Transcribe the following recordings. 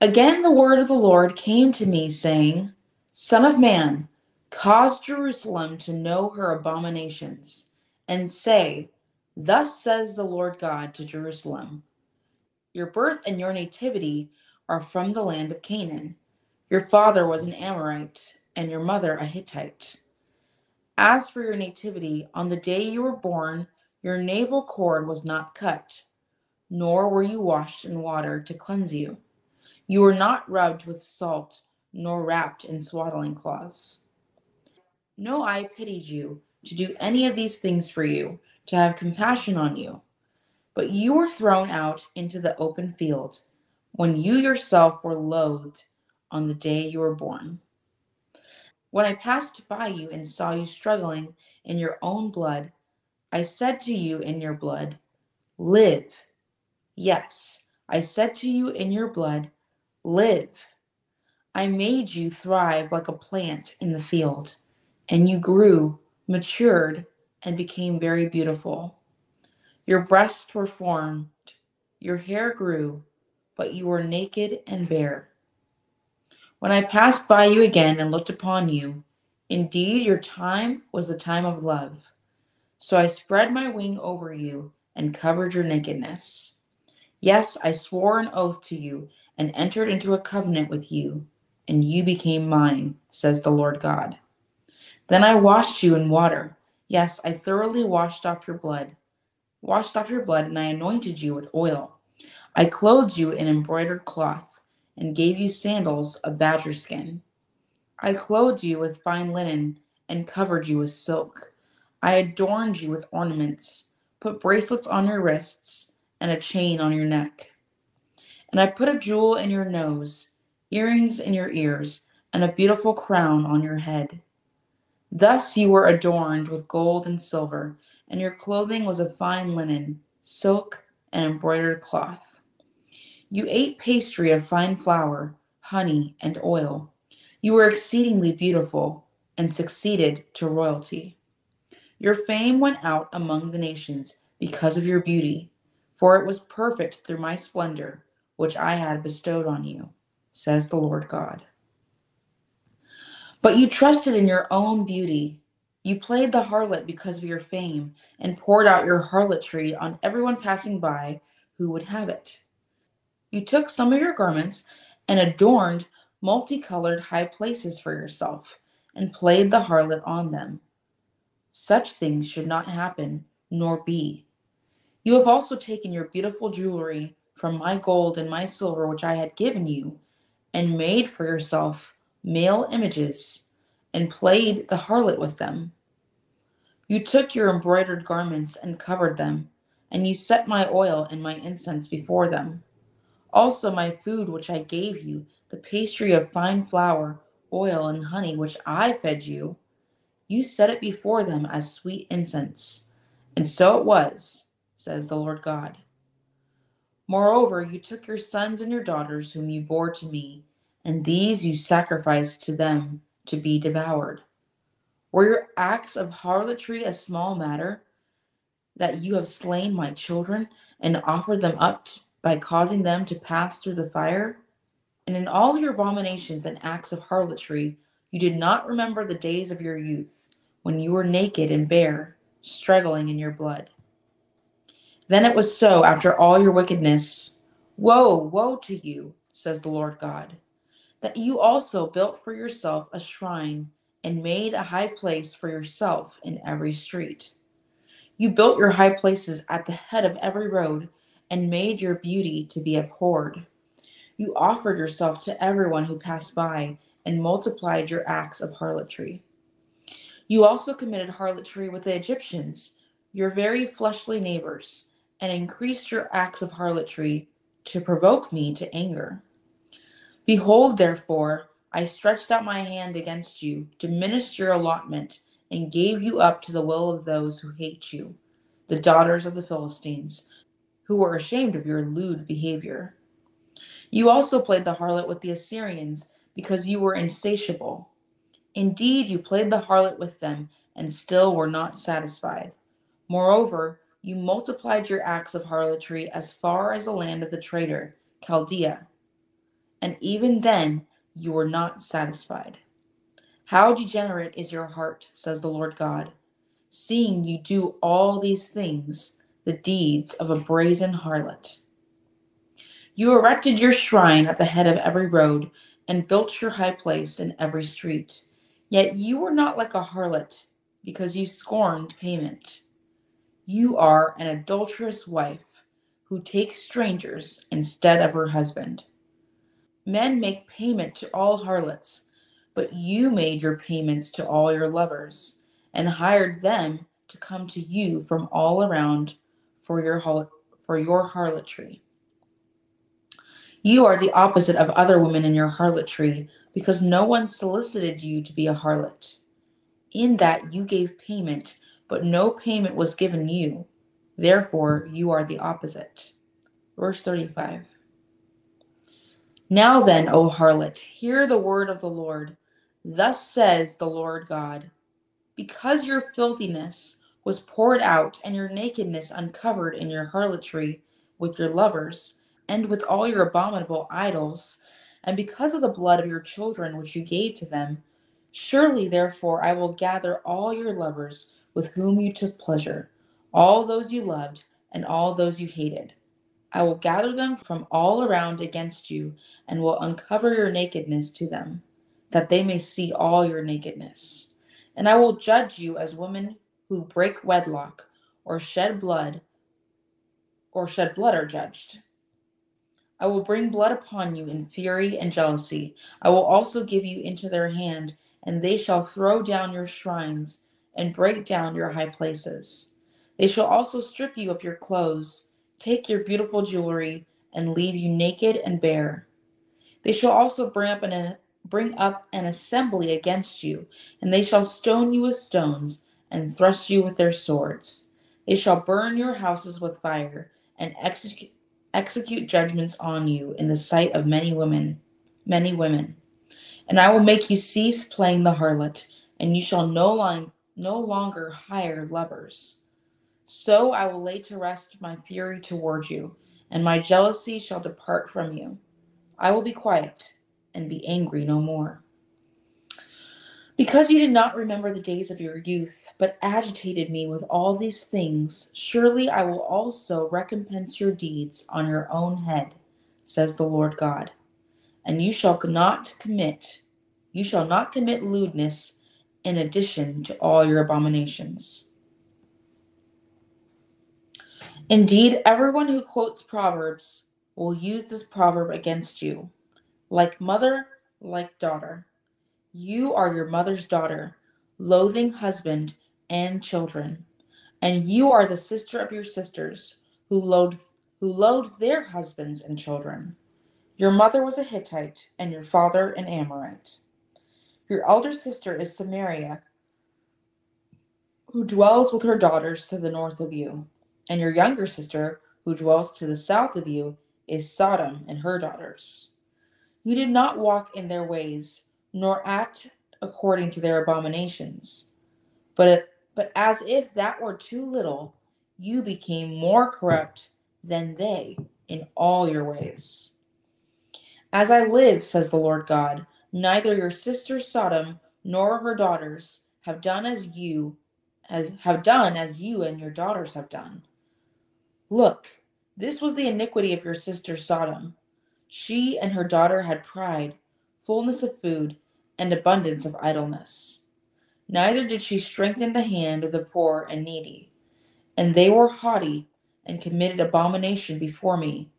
Again, the word of the Lord came to me, saying, Son of man, cause Jerusalem to know her abominations, and say, Thus says the Lord God to Jerusalem Your birth and your nativity are from the land of Canaan. Your father was an Amorite, and your mother a Hittite. As for your nativity, on the day you were born, your navel cord was not cut nor were you washed in water to cleanse you. You were not rubbed with salt, nor wrapped in swaddling cloths. No eye pitied you to do any of these things for you, to have compassion on you. But you were thrown out into the open field when you yourself were loathed on the day you were born. When I passed by you and saw you struggling in your own blood, I said to you in your blood, Live. Yes, I said to you in your blood, Live. I made you thrive like a plant in the field, and you grew, matured, and became very beautiful. Your breasts were formed, your hair grew, but you were naked and bare. When I passed by you again and looked upon you, indeed your time was the time of love. So I spread my wing over you and covered your nakedness. Yes, I swore an oath to you and entered into a covenant with you, and you became mine, says the Lord God. Then I washed you in water. Yes, I thoroughly washed off your blood. Washed off your blood, and I anointed you with oil. I clothed you in embroidered cloth, and gave you sandals of badger skin. I clothed you with fine linen, and covered you with silk. I adorned you with ornaments, put bracelets on your wrists and a chain on your neck. And I put a jewel in your nose, earrings in your ears, and a beautiful crown on your head. Thus you were adorned with gold and silver, and your clothing was of fine linen, silk, and embroidered cloth. You ate pastry of fine flour, honey, and oil. You were exceedingly beautiful and succeeded to royalty. Your fame went out among the nations because of your beauty for it was perfect through my splendor, which I had bestowed on you, says the Lord God. But you trusted in your own beauty. You played the harlot because of your fame, and poured out your harlotry on everyone passing by who would have it. You took some of your garments and adorned multicolored high places for yourself, and played the harlot on them. Such things should not happen, nor be you have also taken your beautiful jewelry from my gold and my silver, which I had given you, and made for yourself male images, and played the harlot with them. You took your embroidered garments and covered them, and you set my oil and my incense before them. Also, my food, which I gave you, the pastry of fine flour, oil, and honey, which I fed you, you set it before them as sweet incense. And so it was says the Lord God. Moreover, you took your sons and your daughters, whom you bore to me, and these you sacrificed to them to be devoured. Were your acts of harlotry a small matter, that you have slain my children and offered them up by causing them to pass through the fire? And in all your abominations and acts of harlotry, you did not remember the days of your youth, when you were naked and bare, struggling in your blood. Then it was so after all your wickedness. Woe, woe to you, says the Lord God, that you also built for yourself a shrine and made a high place for yourself in every street. You built your high places at the head of every road and made your beauty to be abhorred. You offered yourself to everyone who passed by and multiplied your acts of harlotry. You also committed harlotry with the Egyptians, your very fleshly neighbors and increased your acts of harlotry to provoke me to anger. Behold, therefore, I stretched out my hand against you, diminished your allotment, and gave you up to the will of those who hate you, the daughters of the Philistines, who were ashamed of your lewd behavior. You also played the harlot with the Assyrians, because you were insatiable. Indeed, you played the harlot with them, and still were not satisfied. Moreover, you multiplied your acts of harlotry as far as the land of the traitor, Chaldea. And even then, you were not satisfied. How degenerate is your heart, says the Lord God, seeing you do all these things, the deeds of a brazen harlot. You erected your shrine at the head of every road, and built your high place in every street. Yet you were not like a harlot, because you scorned payment. You are an adulterous wife who takes strangers instead of her husband. Men make payment to all harlots, but you made your payments to all your lovers and hired them to come to you from all around for your for your harlotry. You are the opposite of other women in your harlotry because no one solicited you to be a harlot. In that you gave payment, but no payment was given you. Therefore, you are the opposite. Verse 35. Now then, O harlot, hear the word of the Lord. Thus says the Lord God Because your filthiness was poured out, and your nakedness uncovered in your harlotry with your lovers, and with all your abominable idols, and because of the blood of your children which you gave to them, surely therefore I will gather all your lovers with whom you took pleasure, all those you loved, and all those you hated I will gather them from all around against you, and will uncover your nakedness to them, that they may see all your nakedness. And I will judge you as women who break wedlock, or shed blood, or shed blood are judged. I will bring blood upon you in fury and jealousy. I will also give you into their hand, and they shall throw down your shrines and break down your high places. They shall also strip you of your clothes take your beautiful jewelry, and leave you naked and bare. They shall also bring up an bring up an assembly against you, and they shall stone you with stones, and thrust you with their swords. They shall burn your houses with fire, and execute execute judgments on you in the sight of many women, many women. And I will make you cease playing the harlot, and you shall no, long, no longer hire lovers. So I will lay to rest my fury toward you, and my jealousy shall depart from you. I will be quiet and be angry no more. Because you did not remember the days of your youth, but agitated me with all these things, surely I will also recompense your deeds on your own head, says the Lord God. And you shall not commit, you shall not commit lewdness in addition to all your abominations. Indeed, everyone who quotes Proverbs will use this proverb against you. Like mother, like daughter. You are your mother's daughter, loathing husband and children. And you are the sister of your sisters, who loathe, who loathe their husbands and children. Your mother was a Hittite, and your father an Amorite. Your elder sister is Samaria, who dwells with her daughters to the north of you. And your younger sister, who dwells to the south of you, is Sodom and her daughters. You did not walk in their ways, nor act according to their abominations. But, but as if that were too little, you became more corrupt than they in all your ways. As I live, says the Lord God, neither your sister Sodom nor her daughters have done as you as have done as you and your daughters have done. Look, this was the iniquity of your sister Sodom. She and her daughter had pride, fullness of food, and abundance of idleness. Neither did she strengthen the hand of the poor and needy. And they were haughty and committed abomination before me.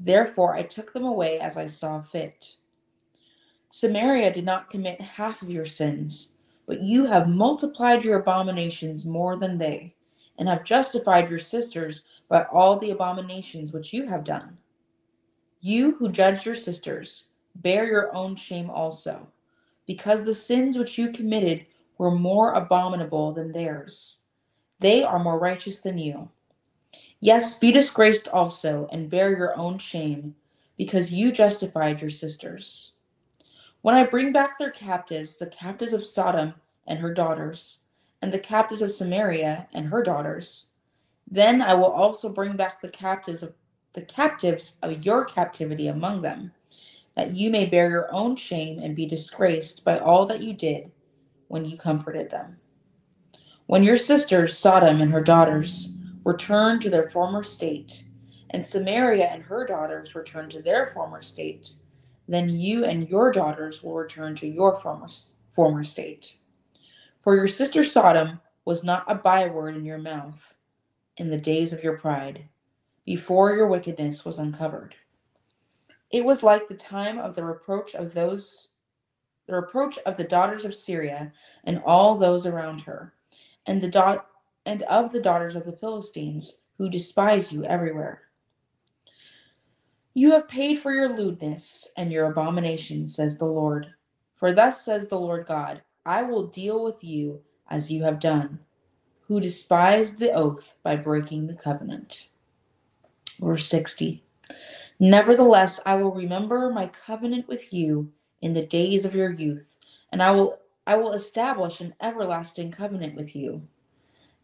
Therefore I took them away as I saw fit. Samaria did not commit half of your sins, but you have multiplied your abominations more than they, and have justified your sisters by all the abominations which you have done. You who judged your sisters, bear your own shame also, because the sins which you committed were more abominable than theirs. They are more righteous than you. Yes, be disgraced also, and bear your own shame, because you justified your sisters. When I bring back their captives, the captives of Sodom and her daughters, and the captives of Samaria and her daughters, then I will also bring back the captives of the captives of your captivity among them, that you may bear your own shame and be disgraced by all that you did when you comforted them. When your sisters, Sodom and her daughters, return to their former state, and Samaria and her daughters return to their former state, then you and your daughters will return to your former, former state. For your sister Sodom was not a byword in your mouth in the days of your pride, before your wickedness was uncovered. It was like the time of the reproach of those the reproach of the daughters of Syria and all those around her, and the dot and of the daughters of the Philistines, who despise you everywhere. You have paid for your lewdness and your abomination, says the Lord. For thus says the Lord God I will deal with you as you have done, who despised the oath by breaking the covenant. Verse 60 Nevertheless, I will remember my covenant with you in the days of your youth, and I will I will establish an everlasting covenant with you.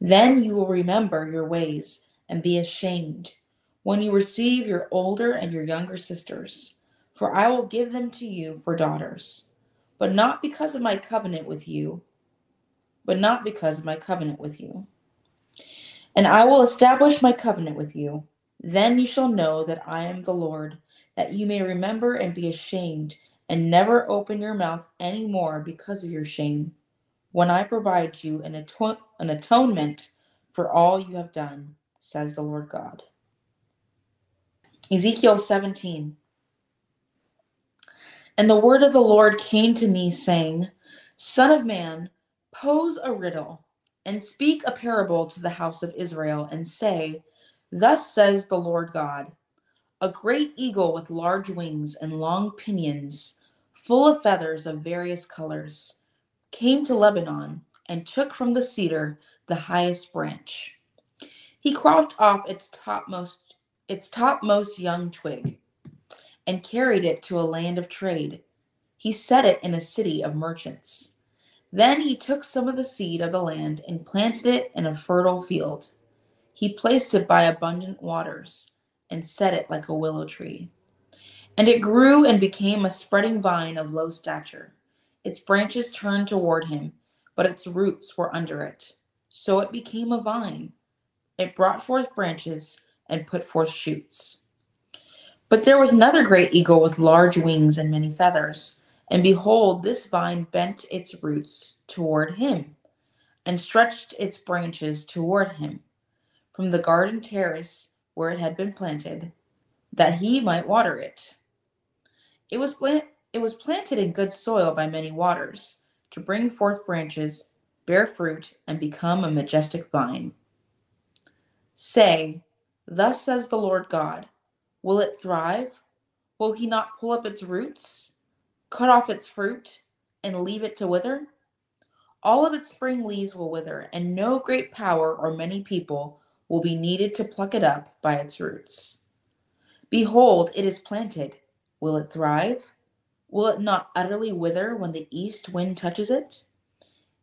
Then you will remember your ways and be ashamed when you receive your older and your younger sisters, for I will give them to you for daughters, but not because of my covenant with you, but not because of my covenant with you. And I will establish my covenant with you. Then you shall know that I am the Lord, that you may remember and be ashamed and never open your mouth any more because of your shame, when I provide you an, ato- an atonement for all you have done, says the Lord God. Ezekiel 17. And the word of the Lord came to me, saying, Son of man, pose a riddle, and speak a parable to the house of Israel, and say, Thus says the Lord God A great eagle with large wings and long pinions full of feathers of various colors, came to Lebanon and took from the cedar the highest branch. He cropped off its topmost its topmost young twig and carried it to a land of trade. He set it in a city of merchants. Then he took some of the seed of the land and planted it in a fertile field. He placed it by abundant waters and set it like a willow tree. And it grew and became a spreading vine of low stature. Its branches turned toward him, but its roots were under it. So it became a vine. It brought forth branches and put forth shoots. But there was another great eagle with large wings and many feathers. And behold, this vine bent its roots toward him and stretched its branches toward him from the garden terrace where it had been planted, that he might water it. It was, plant- it was planted in good soil by many waters, to bring forth branches, bear fruit, and become a majestic vine. Say, Thus says the Lord God Will it thrive? Will he not pull up its roots, cut off its fruit, and leave it to wither? All of its spring leaves will wither, and no great power or many people will be needed to pluck it up by its roots. Behold, it is planted Will it thrive? Will it not utterly wither when the east wind touches it?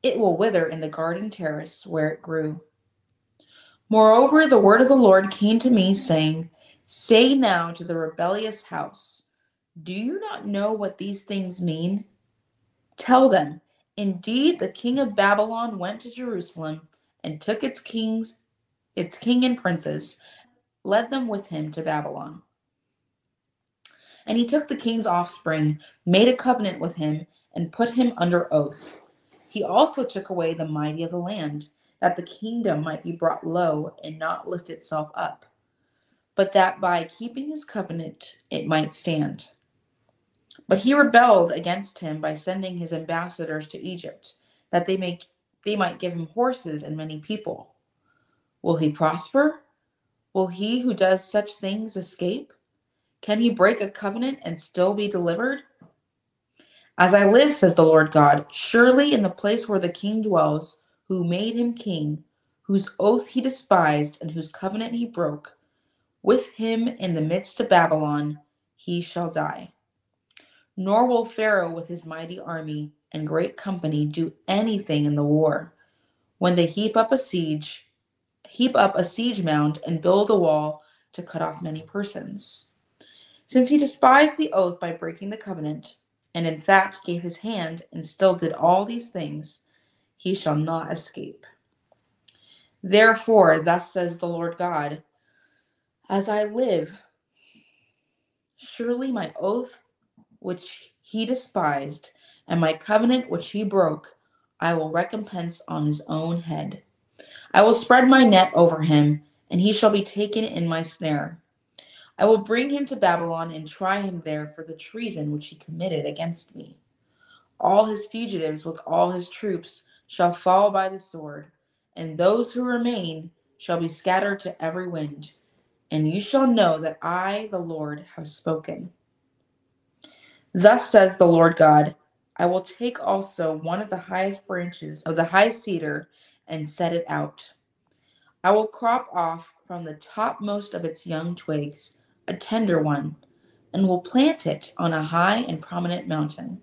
It will wither in the garden terrace where it grew. Moreover, the word of the Lord came to me, saying, Say now to the rebellious house, Do you not know what these things mean? Tell them, Indeed, the king of Babylon went to Jerusalem and took its kings, its king and princes, led them with him to Babylon. And he took the king's offspring, made a covenant with him, and put him under oath. He also took away the mighty of the land, that the kingdom might be brought low and not lift itself up, but that by keeping his covenant it might stand. But he rebelled against him by sending his ambassadors to Egypt, that they may they might give him horses and many people. Will he prosper? Will he who does such things escape? Can he break a covenant and still be delivered? As I live, says the Lord God, surely in the place where the king dwells, who made him king, whose oath he despised and whose covenant he broke, with him in the midst of Babylon, he shall die. Nor will Pharaoh with his mighty army and great company do anything in the war. When they heap up a siege, heap up a siege mound and build a wall to cut off many persons. Since he despised the oath by breaking the covenant, and in fact gave his hand and still did all these things, he shall not escape. Therefore, thus says the Lord God, as I live, surely my oath which he despised, and my covenant which he broke, I will recompense on his own head. I will spread my net over him, and he shall be taken in my snare. I will bring him to Babylon and try him there for the treason which he committed against me. All his fugitives with all his troops shall fall by the sword, and those who remain shall be scattered to every wind. And you shall know that I, the Lord, have spoken. Thus says the Lord God I will take also one of the highest branches of the high cedar and set it out. I will crop off from the topmost of its young twigs a tender one, and will plant it on a high and prominent mountain.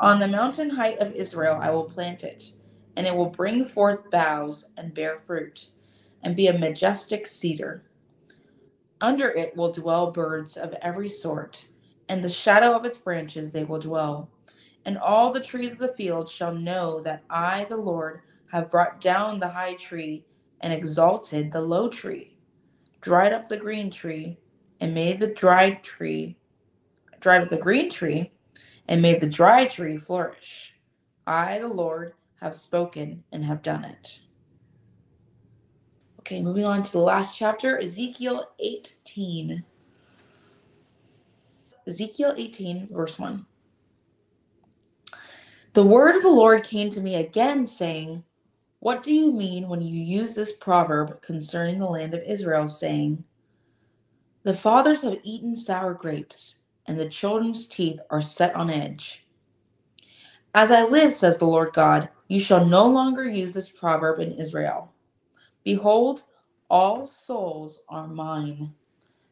On the mountain height of Israel I will plant it, and it will bring forth boughs and bear fruit, and be a majestic cedar. Under it will dwell birds of every sort, and the shadow of its branches they will dwell. And all the trees of the field shall know that I, the Lord, have brought down the high tree and exalted the low tree, dried up the green tree, and made the dried tree, dried up the green tree, and made the dry tree flourish. I, the Lord, have spoken and have done it. Okay, moving on to the last chapter, Ezekiel 18. Ezekiel 18, verse 1. The word of the Lord came to me again, saying, What do you mean when you use this proverb concerning the land of Israel, saying, The fathers have eaten sour grapes, and the children's teeth are set on edge? As I live, says the Lord God, you shall no longer use this proverb in Israel. Behold, all souls are mine.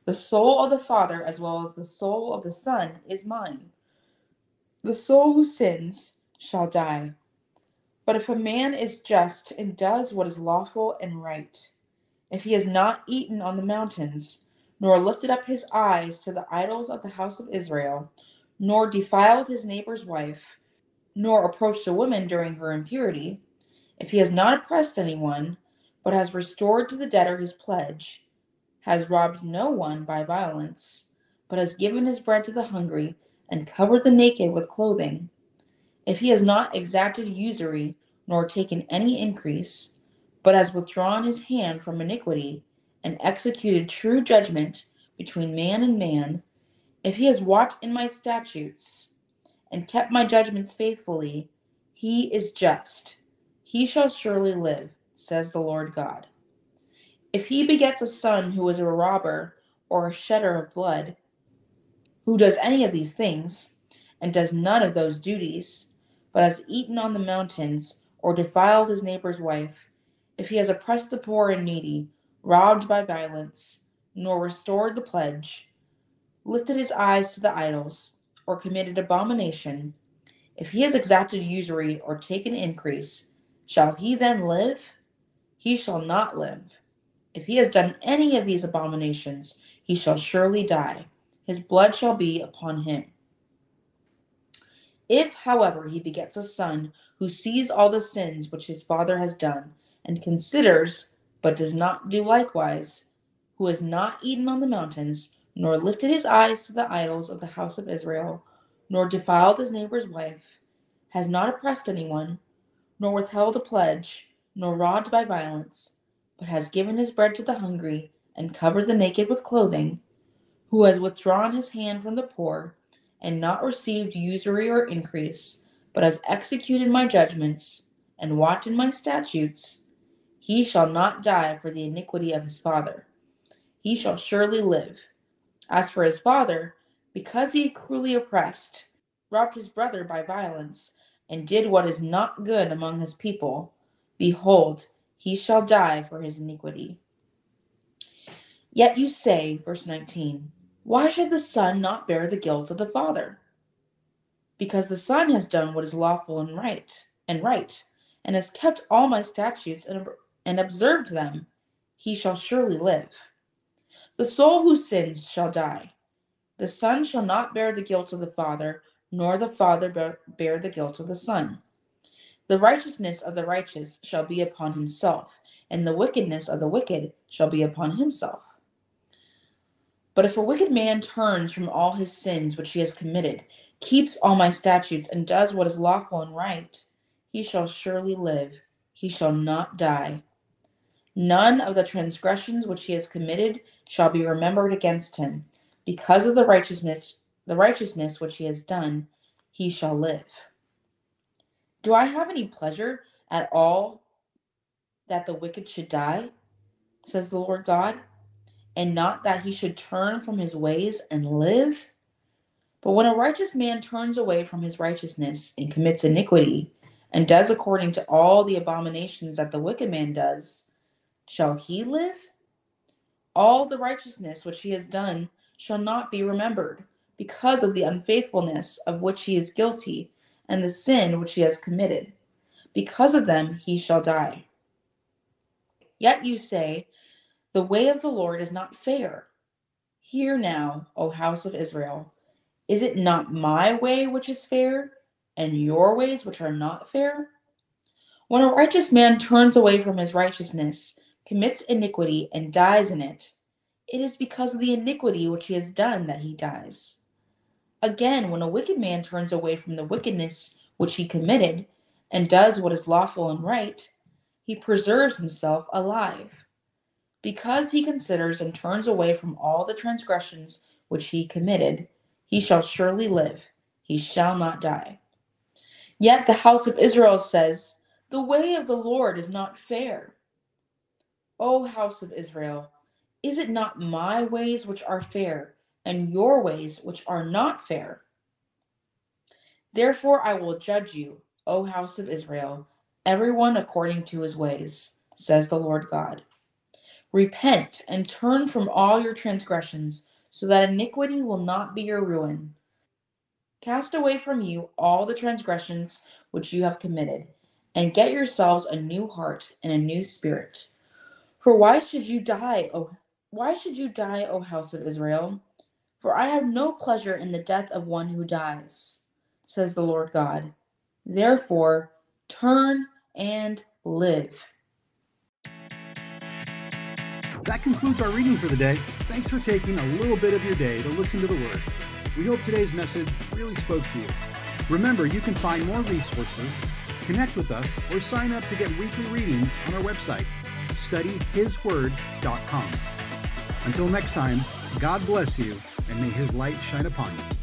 The soul of the Father, as well as the soul of the Son, is mine. The soul who sins shall die. But if a man is just and does what is lawful and right, if he has not eaten on the mountains, nor lifted up his eyes to the idols of the house of Israel, nor defiled his neighbor's wife, nor approached a woman during her impurity, if he has not oppressed anyone, but has restored to the debtor his pledge, has robbed no one by violence, but has given his bread to the hungry, and covered the naked with clothing. If he has not exacted usury, nor taken any increase, but has withdrawn his hand from iniquity, and executed true judgment between man and man, if he has walked in my statutes, and kept my judgments faithfully, he is just. He shall surely live, says the Lord God. If he begets a son who is a robber or a shedder of blood, who does any of these things, and does none of those duties, but has eaten on the mountains or defiled his neighbor's wife, if he has oppressed the poor and needy, robbed by violence, nor restored the pledge, lifted his eyes to the idols, or committed abomination, if he has exacted usury or taken increase, shall he then live? He shall not live. If he has done any of these abominations, he shall surely die. His blood shall be upon him. If, however, he begets a son who sees all the sins which his father has done, and considers, but does not do likewise, who has not eaten on the mountains, nor lifted his eyes to the idols of the house of Israel, nor defiled his neighbor's wife, has not oppressed anyone, nor withheld a pledge, nor robbed by violence, but has given his bread to the hungry, and covered the naked with clothing, who has withdrawn his hand from the poor, and not received usury or increase, but has executed my judgments, and walked in my statutes, he shall not die for the iniquity of his father. He shall surely live. As for his father, because he cruelly oppressed, robbed his brother by violence, and did what is not good among his people, behold, he shall die for his iniquity. Yet you say, verse 19, why should the Son not bear the guilt of the Father? Because the Son has done what is lawful and right, and right, and has kept all my statutes and, and observed them, he shall surely live. The soul who sins shall die. The Son shall not bear the guilt of the Father, nor the Father bear the guilt of the Son. The righteousness of the righteous shall be upon himself, and the wickedness of the wicked shall be upon himself. But if a wicked man turns from all his sins which he has committed, keeps all my statutes, and does what is lawful and right, he shall surely live, he shall not die. None of the transgressions which he has committed shall be remembered against him. Because of the righteousness, the righteousness which he has done, he shall live. Do I have any pleasure at all that the wicked should die? says the Lord God, and not that he should turn from his ways and live? But when a righteous man turns away from his righteousness and commits iniquity, and does according to all the abominations that the wicked man does, shall he live? All the righteousness which he has done shall not be remembered, because of the unfaithfulness of which he is guilty, and the sin which he has committed. Because of them he shall die. Yet you say, The way of the Lord is not fair. Hear now, O house of Israel, is it not my way which is fair, and your ways which are not fair? When a righteous man turns away from his righteousness, commits iniquity, and dies in it, it is because of the iniquity which he has done that he dies. Again, when a wicked man turns away from the wickedness which he committed, and does what is lawful and right, he preserves himself alive. Because he considers and turns away from all the transgressions which he committed, he shall surely live, he shall not die. Yet the house of Israel says, The way of the Lord is not fair. O house of Israel, is it not my ways which are fair, and your ways which are not fair? Therefore I will judge you, O house of Israel, everyone according to his ways, says the Lord God. Repent and turn from all your transgressions, so that iniquity will not be your ruin. Cast away from you all the transgressions which you have committed, and get yourselves a new heart and a new spirit. For why should you die, O why should you die, O house of Israel? For I have no pleasure in the death of one who dies, says the Lord God. Therefore, turn and live. That concludes our reading for the day. Thanks for taking a little bit of your day to listen to the Word. We hope today's message really spoke to you. Remember, you can find more resources, connect with us, or sign up to get weekly readings on our website, studyhisword.com. Until next time, God bless you, and may his light shine upon you.